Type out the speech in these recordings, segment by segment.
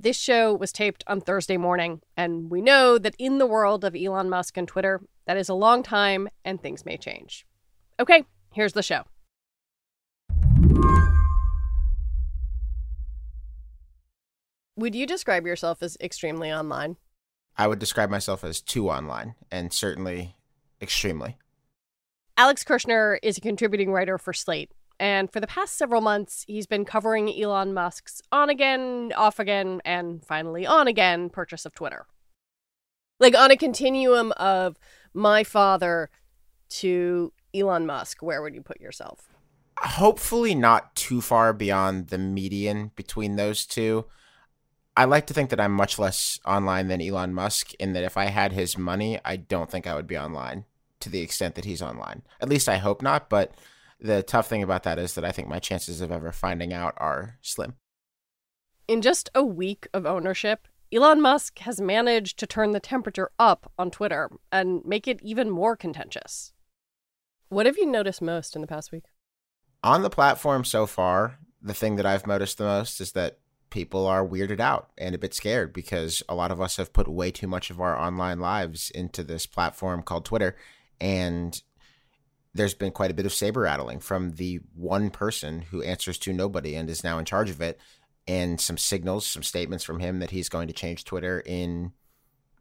this show was taped on Thursday morning, and we know that in the world of Elon Musk and Twitter, that is a long time and things may change. Okay, here's the show. Would you describe yourself as extremely online? I would describe myself as too online and certainly extremely. Alex Kirshner is a contributing writer for Slate, and for the past several months, he's been covering Elon Musk's on again, off again, and finally on again purchase of Twitter. Like on a continuum of my father to Elon Musk, where would you put yourself? Hopefully, not too far beyond the median between those two. I like to think that I'm much less online than Elon Musk, in that if I had his money, I don't think I would be online to the extent that he's online. At least I hope not, but the tough thing about that is that I think my chances of ever finding out are slim. In just a week of ownership, Elon Musk has managed to turn the temperature up on Twitter and make it even more contentious. What have you noticed most in the past week? On the platform so far, the thing that I've noticed the most is that people are weirded out and a bit scared because a lot of us have put way too much of our online lives into this platform called Twitter. And there's been quite a bit of saber rattling from the one person who answers to nobody and is now in charge of it, and some signals, some statements from him that he's going to change Twitter in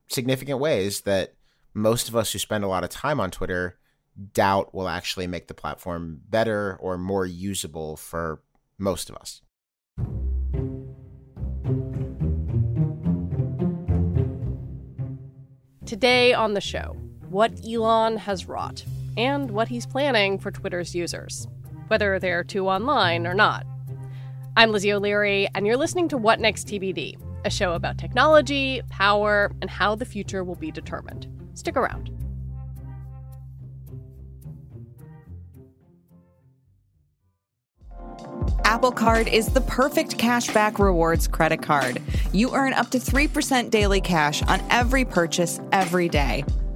significant ways that most of us who spend a lot of time on Twitter doubt will actually make the platform better or more usable for most of us. Today on the show, what Elon has wrought and what he's planning for Twitter's users, whether they're too online or not. I'm Lizzie O'Leary, and you're listening to What Next TBD, a show about technology, power, and how the future will be determined. Stick around. Apple Card is the perfect cashback rewards credit card. You earn up to 3% daily cash on every purchase every day.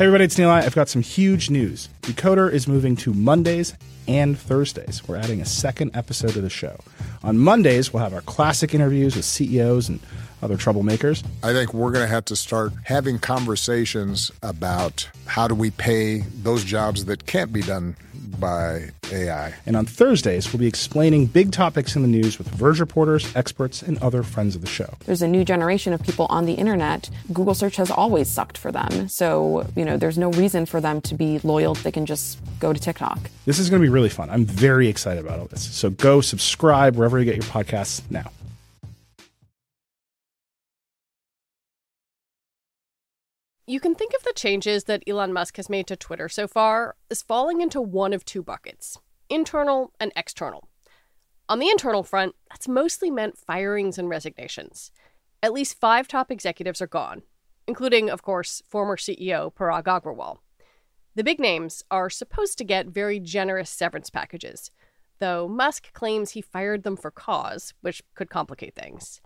Hey everybody, it's Nilay. I've got some huge news. Decoder is moving to Mondays and Thursdays. We're adding a second episode to the show. On Mondays, we'll have our classic interviews with CEOs and other troublemakers. I think we're going to have to start having conversations about how do we pay those jobs that can't be done by AI. And on Thursdays, we'll be explaining big topics in the news with Verge reporters, experts, and other friends of the show. There's a new generation of people on the internet. Google search has always sucked for them. So, you know, there's no reason for them to be loyal. They can just go to TikTok. This is going to be really fun. I'm very excited about all this. So go subscribe wherever you get your podcasts now. You can think of the changes that Elon Musk has made to Twitter so far as falling into one of two buckets internal and external. On the internal front, that's mostly meant firings and resignations. At least five top executives are gone, including, of course, former CEO Parag Agrawal. The big names are supposed to get very generous severance packages, though Musk claims he fired them for cause, which could complicate things.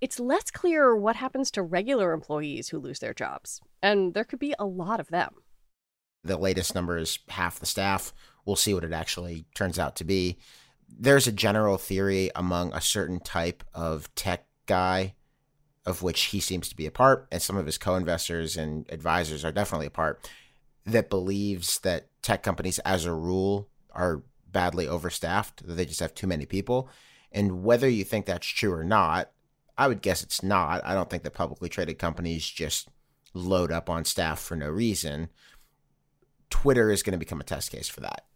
It's less clear what happens to regular employees who lose their jobs, and there could be a lot of them. The latest number is half the staff. We'll see what it actually turns out to be. There's a general theory among a certain type of tech guy, of which he seems to be a part, and some of his co investors and advisors are definitely a part, that believes that tech companies, as a rule, are badly overstaffed, that they just have too many people. And whether you think that's true or not, I would guess it's not. I don't think that publicly traded companies just load up on staff for no reason. Twitter is going to become a test case for that.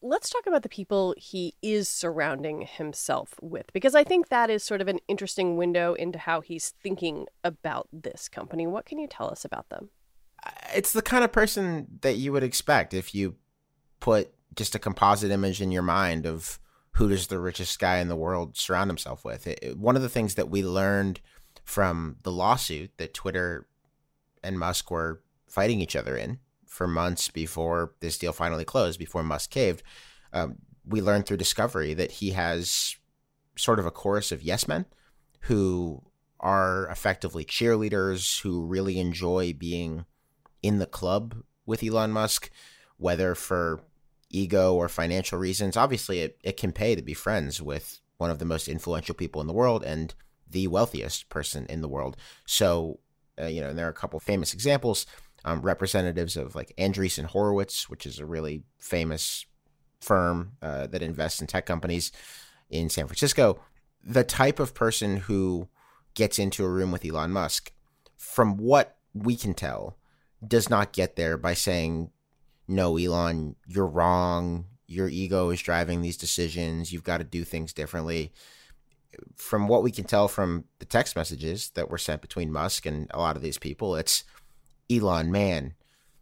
Let's talk about the people he is surrounding himself with, because I think that is sort of an interesting window into how he's thinking about this company. What can you tell us about them? It's the kind of person that you would expect if you put just a composite image in your mind of who does the richest guy in the world surround himself with? It, it, one of the things that we learned from the lawsuit that Twitter and Musk were fighting each other in for months before this deal finally closed, before Musk caved, um, we learned through discovery that he has sort of a chorus of yes men who are effectively cheerleaders who really enjoy being in the club with Elon Musk, whether for ego or financial reasons. Obviously, it, it can pay to be friends with one of the most influential people in the world and the wealthiest person in the world. So, uh, you know, and there are a couple famous examples. Um, representatives of like Andreessen Horowitz, which is a really famous firm uh, that invests in tech companies in San Francisco. The type of person who gets into a room with Elon Musk, from what we can tell, does not get there by saying no, Elon, you're wrong. Your ego is driving these decisions. You've got to do things differently. From what we can tell from the text messages that were sent between Musk and a lot of these people, it's Elon, man,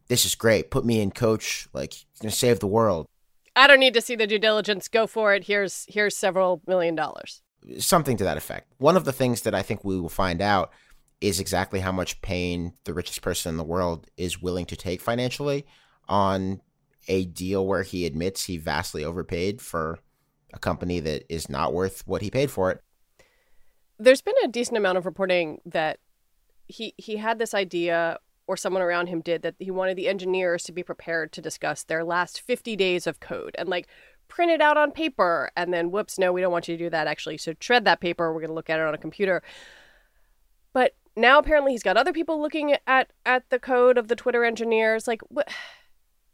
this is great. Put me in, coach. Like, you're gonna save the world. I don't need to see the due diligence. Go for it. Here's here's several million dollars. Something to that effect. One of the things that I think we will find out is exactly how much pain the richest person in the world is willing to take financially on a deal where he admits he vastly overpaid for a company that is not worth what he paid for it. There's been a decent amount of reporting that he he had this idea or someone around him did that he wanted the engineers to be prepared to discuss their last 50 days of code and like print it out on paper and then whoops no we don't want you to do that actually so shred that paper we're going to look at it on a computer but now apparently he's got other people looking at at the code of the twitter engineers like what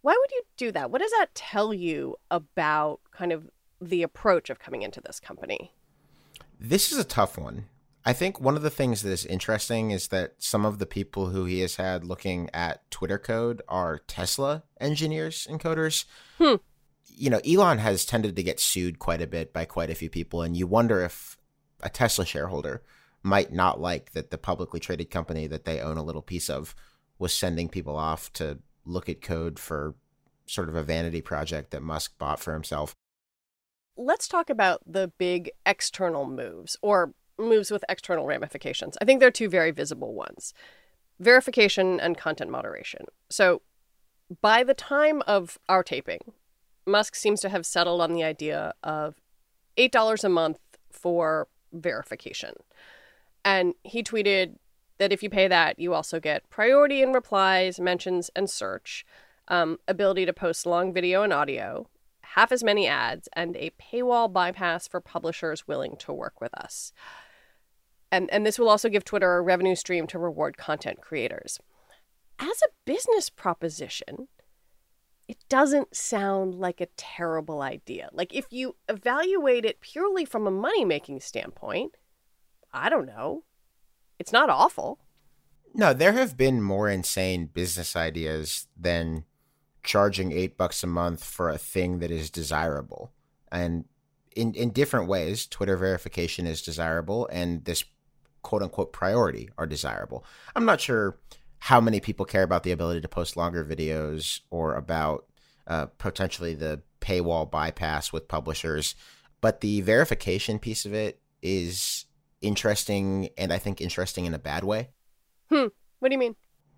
why would you do that? What does that tell you about kind of the approach of coming into this company? This is a tough one. I think one of the things that is interesting is that some of the people who he has had looking at Twitter code are Tesla engineers and coders. Hmm. You know, Elon has tended to get sued quite a bit by quite a few people, and you wonder if a Tesla shareholder might not like that the publicly traded company that they own a little piece of was sending people off to look at code for sort of a vanity project that Musk bought for himself. Let's talk about the big external moves or moves with external ramifications. I think there are two very visible ones verification and content moderation. So, by the time of our taping, Musk seems to have settled on the idea of $8 a month for verification. And he tweeted that if you pay that, you also get priority in replies, mentions, and search, um, ability to post long video and audio, half as many ads, and a paywall bypass for publishers willing to work with us. And, and this will also give Twitter a revenue stream to reward content creators. As a business proposition, it doesn't sound like a terrible idea. Like, if you evaluate it purely from a money making standpoint, I don't know. It's not awful. No, there have been more insane business ideas than charging eight bucks a month for a thing that is desirable. And in, in different ways, Twitter verification is desirable and this quote unquote priority are desirable. I'm not sure how many people care about the ability to post longer videos or about uh, potentially the paywall bypass with publishers. But the verification piece of it is interesting and I think interesting in a bad way. Hmm. What do you mean?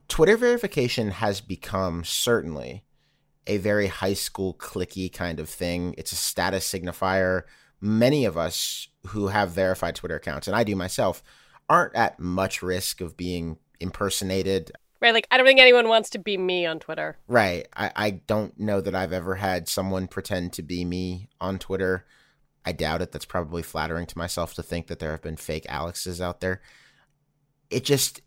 Twitter verification has become certainly a very high school cliquey kind of thing. It's a status signifier. Many of us who have verified Twitter accounts, and I do myself, aren't at much risk of being impersonated. Right, like I don't think anyone wants to be me on Twitter. Right. I, I don't know that I've ever had someone pretend to be me on Twitter. I doubt it. That's probably flattering to myself to think that there have been fake Alexes out there. It just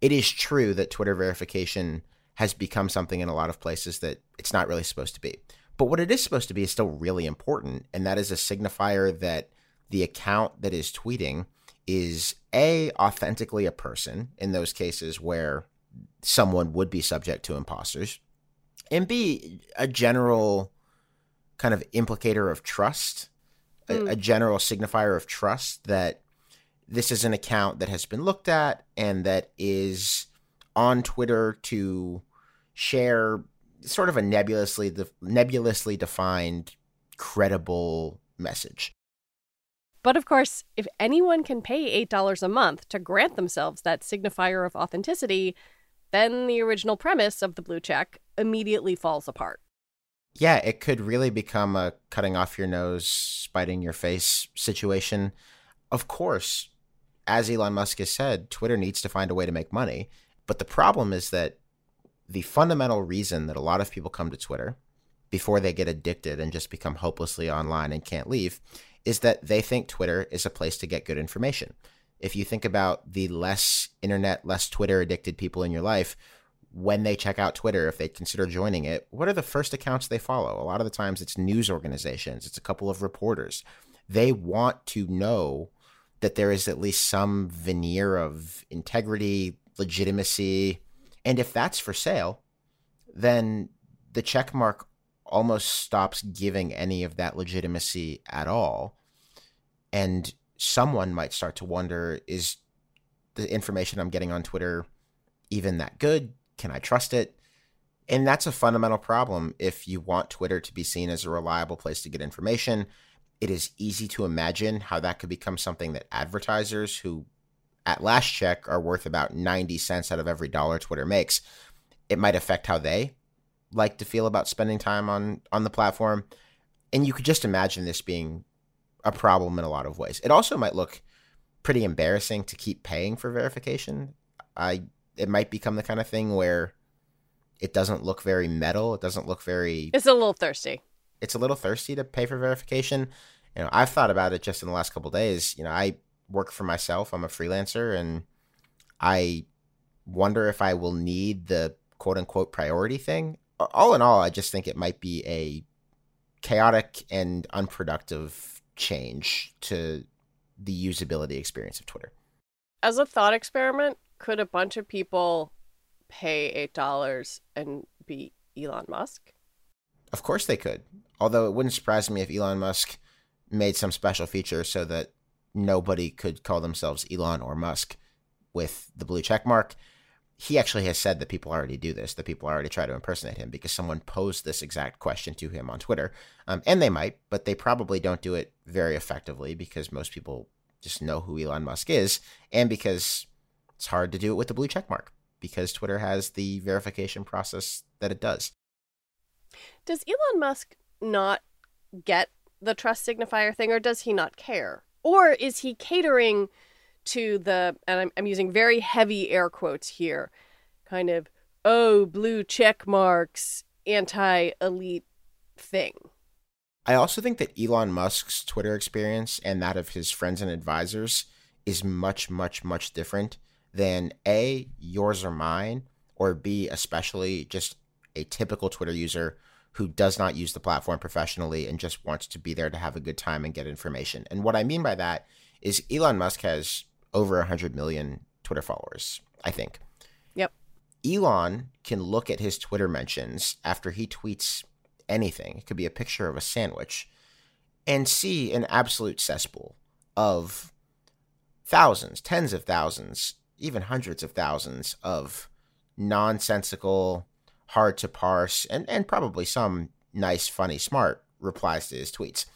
it is true that Twitter verification has become something in a lot of places that it's not really supposed to be. But what it is supposed to be is still really important, and that is a signifier that the account that is tweeting is a authentically a person in those cases where someone would be subject to imposters and b a general kind of implicator of trust mm. a, a, general signifier of trust that this is an account that has been looked at and that is on twitter to share sort of a nebulously de- nebulously defined credible message but of course, if anyone can pay $8 a month to grant themselves that signifier of authenticity, then the original premise of the blue check immediately falls apart. Yeah, it could really become a cutting off your nose, spiting your face situation. Of course, as Elon Musk has said, Twitter needs to find a way to make money. But the problem is that the fundamental reason that a lot of people come to Twitter before they get addicted and just become hopelessly online and can't leave is that they think Twitter is a place to get good information. If you think about the less internet, less Twitter addicted people in your life, when they check out Twitter, if they consider joining it, what are the first accounts they follow? A lot of the times it's news organizations, it's a couple of reporters. They want to know that there is at least some veneer of integrity, legitimacy. And if that's for sale, then the check mark almost stops giving any of that legitimacy at all. And someone might start to wonder is the information I'm getting on Twitter even that good? Can I trust it? And that's a fundamental problem if you want Twitter to be seen as a reliable place to get information. It is easy to imagine how that could become something that advertisers who at last check are worth about 90 cents out of every dollar Twitter makes, it might affect how they like to feel about spending time on on the platform. And you could just imagine this being a problem in a lot of ways. It also might look pretty embarrassing to keep paying for verification. I it might become the kind of thing where it doesn't look very metal. It doesn't look very. It's a little thirsty. It's a little thirsty to pay for verification. You know, I've thought about it just in the last couple days. You know, I work for myself. I'm a freelancer, and I wonder if I will need the quote unquote priority thing all in all, I just think it might be a chaotic and unproductive change to the usability experience of Twitter. As a thought experiment, could a bunch of people pay $8 and be Elon Musk? Of course they could. Although it wouldn't surprise me if Elon Musk made some special feature so that nobody could call themselves Elon or Musk with the blue check mark he actually has said that people already do this, that people already try to impersonate him because someone posed this exact question to him on Twitter. Um, and they might, but they probably don't do it very effectively because most people just know who Elon Musk is and because it's hard to do it with the blue check mark because Twitter has the verification process that it does. Does Elon Musk not get the trust signifier thing or does he not care? Or is he catering to the, and I'm, I'm using very heavy air quotes here, kind of, oh, blue check marks, anti elite thing. I also think that Elon Musk's Twitter experience and that of his friends and advisors is much, much, much different than A, yours or mine, or B, especially just a typical Twitter user who does not use the platform professionally and just wants to be there to have a good time and get information. And what I mean by that is Elon Musk has over 100 million Twitter followers, I think. Yep. Elon can look at his Twitter mentions after he tweets anything, it could be a picture of a sandwich, and see an absolute cesspool of thousands, tens of thousands, even hundreds of thousands of nonsensical, hard to parse, and, and probably some nice, funny, smart replies to his tweets.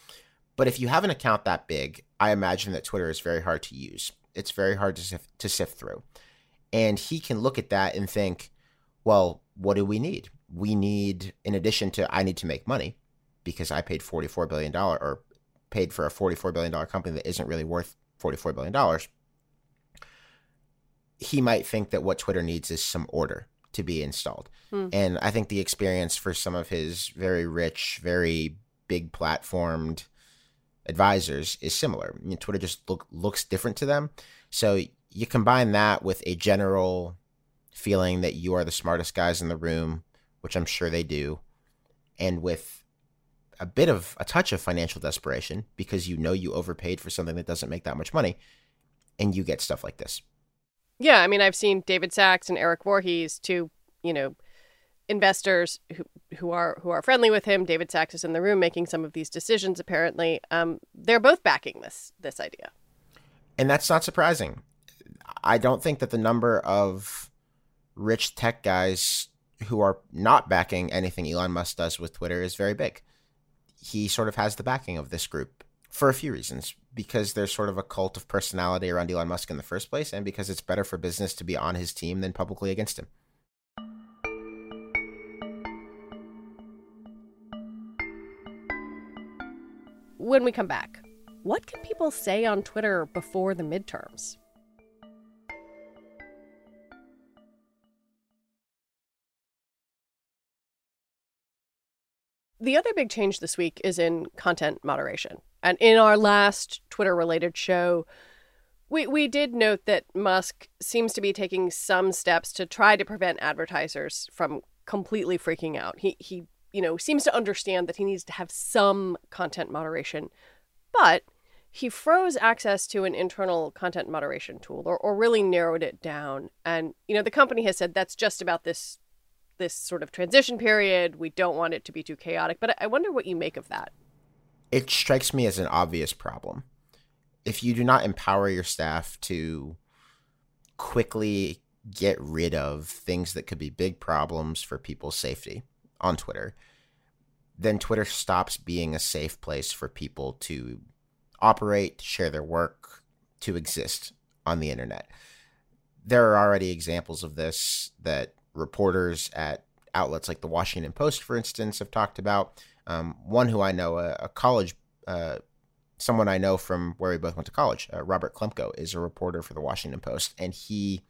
But if you have an account that big, I imagine that Twitter is very hard to use. It's very hard to sift, to sift through. And he can look at that and think, well, what do we need? We need, in addition to, I need to make money because I paid $44 billion or paid for a $44 billion company that isn't really worth $44 billion. He might think that what Twitter needs is some order to be installed. Hmm. And I think the experience for some of his very rich, very big platformed advisors is similar. I mean, Twitter just look, looks different to them. So you combine that with a general feeling that you are the smartest guys in the room, which I'm sure they do, and with a bit of a touch of financial desperation because you know you overpaid for something that doesn't make that much money, and you get stuff like this. Yeah, I mean, I've seen David Sacks and Eric Voorhees, two, you know, investors who who are who are friendly with him. David Sacks is in the room making some of these decisions. Apparently, um, they're both backing this this idea, and that's not surprising. I don't think that the number of rich tech guys who are not backing anything Elon Musk does with Twitter is very big. He sort of has the backing of this group for a few reasons. Because there's sort of a cult of personality around Elon Musk in the first place, and because it's better for business to be on his team than publicly against him. when we come back, what can people say on Twitter before the midterms? The other big change this week is in content moderation. And in our last Twitter related show, we, we did note that Musk seems to be taking some steps to try to prevent advertisers from completely freaking out. He, he you know, seems to understand that he needs to have some content moderation, but he froze access to an internal content moderation tool or, or really narrowed it down. And, you know, the company has said that's just about this this sort of transition period. We don't want it to be too chaotic. But I wonder what you make of that. It strikes me as an obvious problem. If you do not empower your staff to quickly get rid of things that could be big problems for people's safety, on Twitter, then Twitter stops being a safe place for people to operate, share their work, to exist on the internet. There are already examples of this that reporters at outlets like the Washington Post, for instance, have talked about. Um, one who I know, a, a college, uh, someone I know from where we both went to college, uh, Robert Klemko, is a reporter for the Washington Post, and he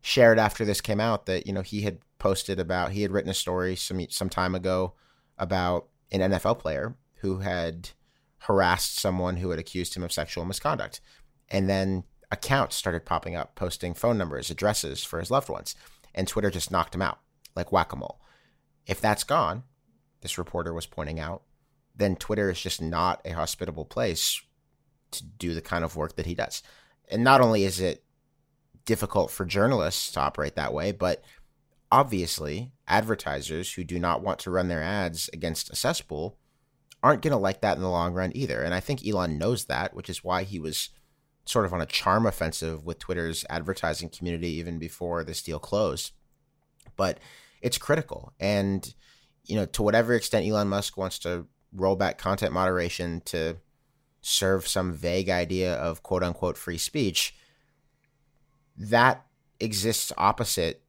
shared after this came out that you know he had posted about he had written a story some some time ago about an NFL player who had harassed someone who had accused him of sexual misconduct, and then accounts started popping up posting phone numbers, addresses for his loved ones, and Twitter just knocked him out like whack a mole. If that's gone, this reporter was pointing out, then Twitter is just not a hospitable place to do the kind of work that he does. And not only is it difficult for journalists to operate that way, but obviously, advertisers who do not want to run their ads against a cesspool aren't going to like that in the long run either. And I think Elon knows that, which is why he was sort of on a charm offensive with Twitter's advertising community even before this deal closed. But it's critical. And, you know, to whatever extent Elon Musk wants to roll back content moderation to serve some vague idea of quote unquote free speech, that exists opposite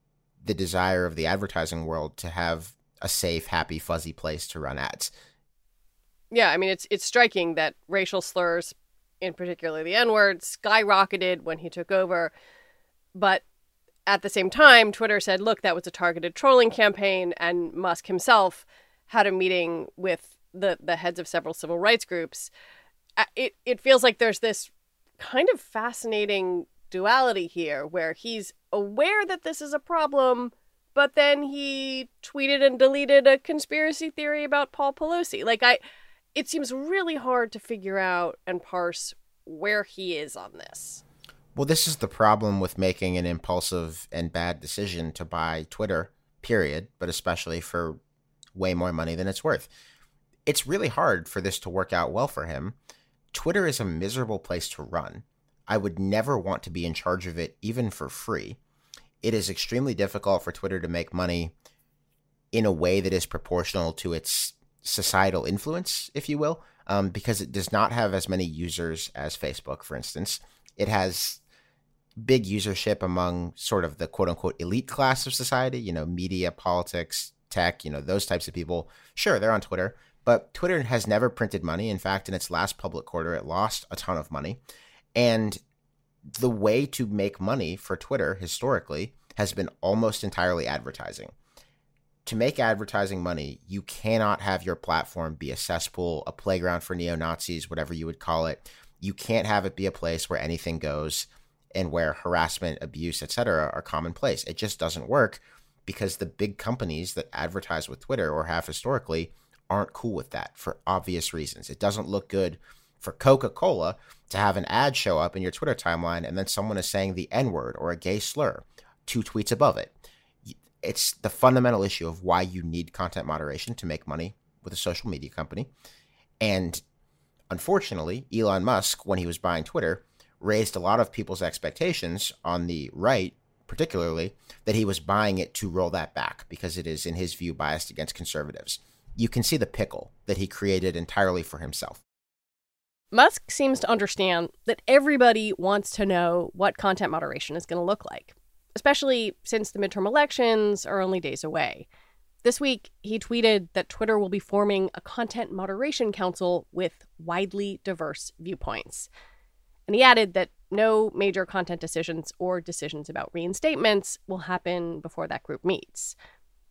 the desire of the advertising world to have a safe, happy, fuzzy place to run ads. Yeah, I mean it's it's striking that racial slurs in particular the N word, skyrocketed when he took over. But at the same time, Twitter said, look, that was a targeted trolling campaign. And Musk himself had a meeting with the, the heads of several civil rights groups. Uh, it, it feels like there's this kind of fascinating duality here where he's aware that this is a problem, but then he tweeted and deleted a conspiracy theory about Paul Pelosi. Like, I, it seems really hard to figure out and parse where he is on this. Well, this is the problem with making an impulsive and bad decision to buy Twitter, period, but especially for way more money than it's worth. It's really hard for this to work out well for him. Twitter is a miserable place to run. I would never want to be in charge of it, even for free. It is extremely difficult for Twitter to make money in a way that is proportional to its societal influence, if you will, um, because it does not have as many users as Facebook, for instance. It has big usership among sort of the quote unquote elite class of society, you know, media, politics, tech, you know, those types of people. Sure, they're on Twitter, but Twitter has never printed money. In fact, in its last public quarter, it lost a ton of money. And the way to make money for Twitter historically has been almost entirely advertising. To make advertising money, you cannot have your platform be a cesspool, a playground for neo Nazis, whatever you would call it. You can't have it be a place where anything goes and where harassment, abuse, etc. are commonplace. It just doesn't work because the big companies that advertise with Twitter or have historically aren't cool with that for obvious reasons. It doesn't look good for Coca-Cola to have an ad show up in your Twitter timeline and then someone is saying the N-word or a gay slur two tweets above it. It's the fundamental issue of why you need content moderation to make money with a social media company. And unfortunately, Elon Musk, when he was buying Twitter, raised a lot of people's expectations on the right, particularly, that he was buying it to roll that back because it is, in his view, biased against conservatives. You can see the pickle that he created entirely for himself. Musk seems to understand that everybody wants to know what content moderation is going to look like, especially since the midterm elections are only days away. This week, he tweeted that Twitter will be forming a content moderation council with widely diverse viewpoints. And he added that no major content decisions or decisions about reinstatements will happen before that group meets,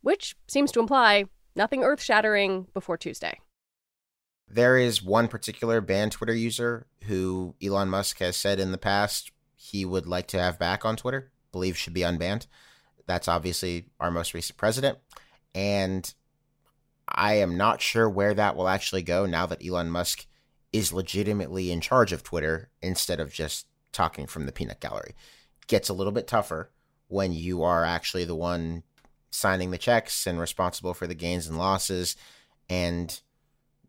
which seems to imply nothing earth shattering before Tuesday. There is one particular banned Twitter user who Elon Musk has said in the past he would like to have back on Twitter, believe should be unbanned. That's obviously our most recent president. And I am not sure where that will actually go now that Elon Musk is legitimately in charge of Twitter instead of just talking from the peanut gallery. Gets a little bit tougher when you are actually the one signing the checks and responsible for the gains and losses. And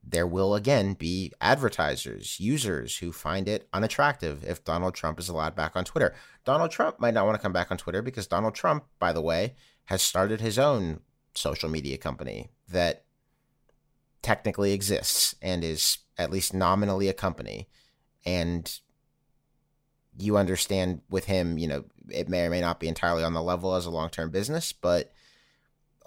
there will again be advertisers, users who find it unattractive if Donald Trump is allowed back on Twitter. Donald Trump might not want to come back on Twitter because Donald Trump, by the way, has started his own social media company that technically exists and is at least nominally a company. And you understand with him you know it may or may not be entirely on the level as a long-term business but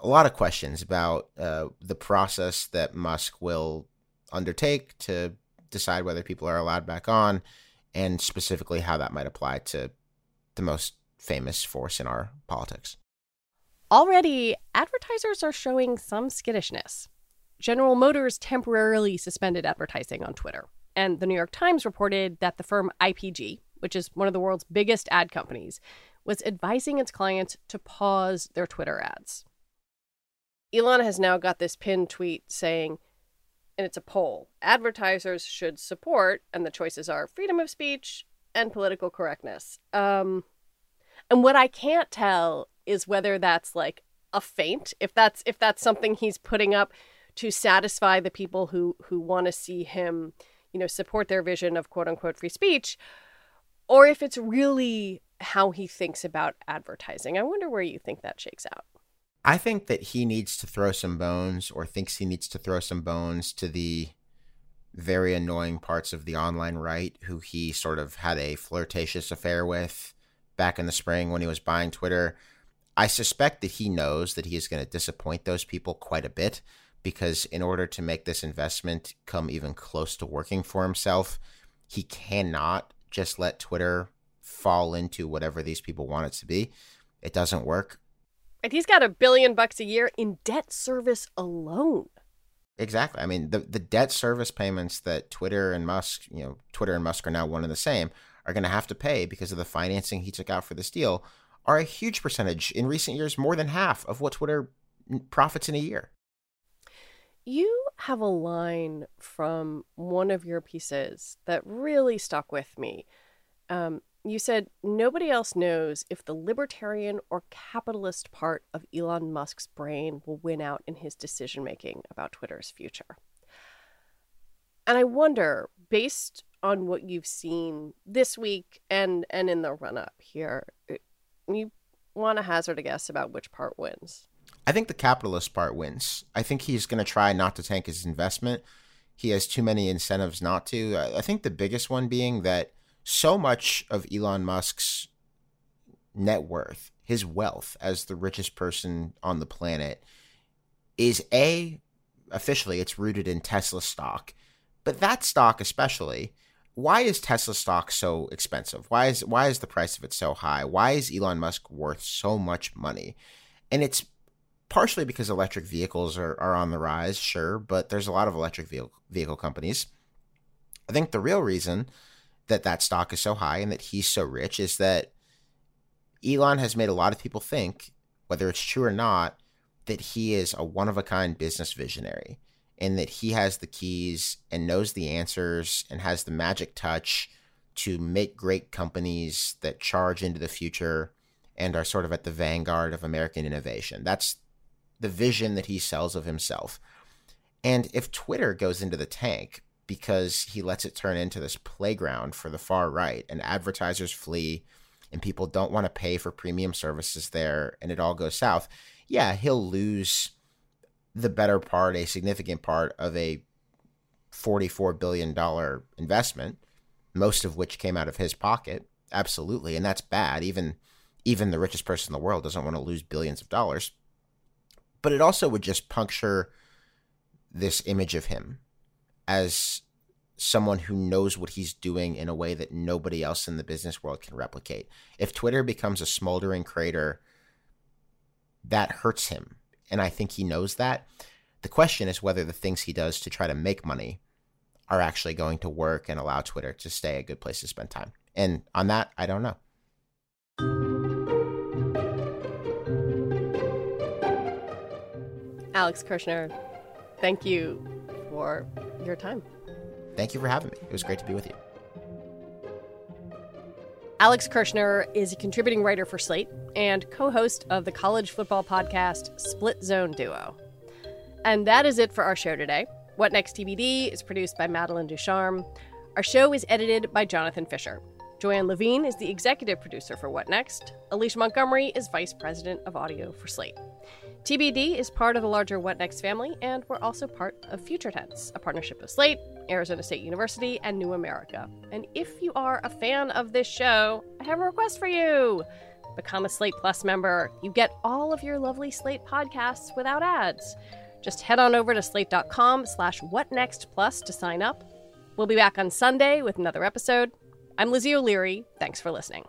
a lot of questions about uh, the process that musk will undertake to decide whether people are allowed back on and specifically how that might apply to the most famous force in our politics. Already advertisers are showing some skittishness General Motors temporarily suspended advertising on Twitter. And the New York Times reported that the firm IPG, which is one of the world's biggest ad companies, was advising its clients to pause their Twitter ads. Elon has now got this pinned tweet saying, and it's a poll advertisers should support, and the choices are freedom of speech and political correctness. Um, and what I can't tell is whether that's like a feint, if that's if that's something he's putting up to satisfy the people who who want to see him, you know, support their vision of quote unquote free speech, or if it's really how he thinks about advertising. I wonder where you think that shakes out. I think that he needs to throw some bones or thinks he needs to throw some bones to the very annoying parts of the online right who he sort of had a flirtatious affair with back in the spring when he was buying Twitter. I suspect that he knows that he is going to disappoint those people quite a bit because in order to make this investment come even close to working for himself, He cannot just let Twitter fall into whatever these people want it to be. It doesn't work. And he's got a billion bucks a year in debt service alone. Exactly. I mean, the the debt service payments that Twitter and Musk, you know, Twitter and Musk are now one and the same, are going to have to pay because of the financing he took out for this deal, are a huge percentage in recent years, more than half of what Twitter profits in a year. You have a line from one of your pieces that really stuck with me. Um, you said nobody else knows if the libertarian or capitalist part of Elon Musk's brain will win out in his decision making about Twitter's future. And I wonder, based on what you've seen this week and and in the run up here, uh, you want to hazard a guess about which part wins? I think the capitalist part wins. I think he's going to try not to tank his investment. He has too many incentives not to. I think the biggest one being that so much of Elon Musk's net worth, his wealth as the richest person on the planet, is a officially it's rooted in Tesla stock. But that stock especially, why is Tesla stock so expensive? Why is why is the price of it so high? Why is Elon Musk worth so much money? And it's partially because electric vehicles are, are on the rise, sure, but there's a lot of electric vehicle, vehicle companies. I think the real reason that that stock is so high and that he's so rich is that Elon has made a lot of people think, whether it's true or not, that he is a one of a kind business visionary and that he has the keys and knows the answers and has the magic touch to make great companies that charge into the future and are sort of at the vanguard of American innovation. That's the vision that he sells of himself. And if Twitter goes into the tank because he lets it turn into this playground for the far right and advertisers flee and people don't want to pay for premium services there and it all goes south, yeah, he'll lose the better part, a significant part of a $44 billion investment, most of which came out of his pocket. Absolutely. And that's bad. Even even the richest person in the world doesn't want to lose billions of dollars. But it also would just puncture this image of him as someone who knows what he's doing in a way that nobody else in the business world can replicate. If Twitter becomes a smoldering crater, that hurts him. And I think he knows that. The question is whether the things he does to try to make money are actually going to work and allow Twitter to stay a good place to spend time. And on that, I don't know. Alex Kirshner, thank you for your time. Thank you for having me. It was great to be with you. Alex Kirshner is a contributing writer for Slate and co host of the college football podcast Split Zone Duo. And that is it for our show today. What Next TBD is produced by Madeline Ducharme. Our show is edited by Jonathan Fisher. Joanne Levine is the executive producer for What Next. Alicia Montgomery is vice president of audio for Slate. TBD is part of the larger What Next family, and we're also part of Future Tense, a partnership of Slate, Arizona State University, and New America. And if you are a fan of this show, I have a request for you. Become a Slate Plus member. You get all of your lovely Slate podcasts without ads. Just head on over to slate.com slash whatnextplus to sign up. We'll be back on Sunday with another episode. I'm Lizzie O'Leary. Thanks for listening.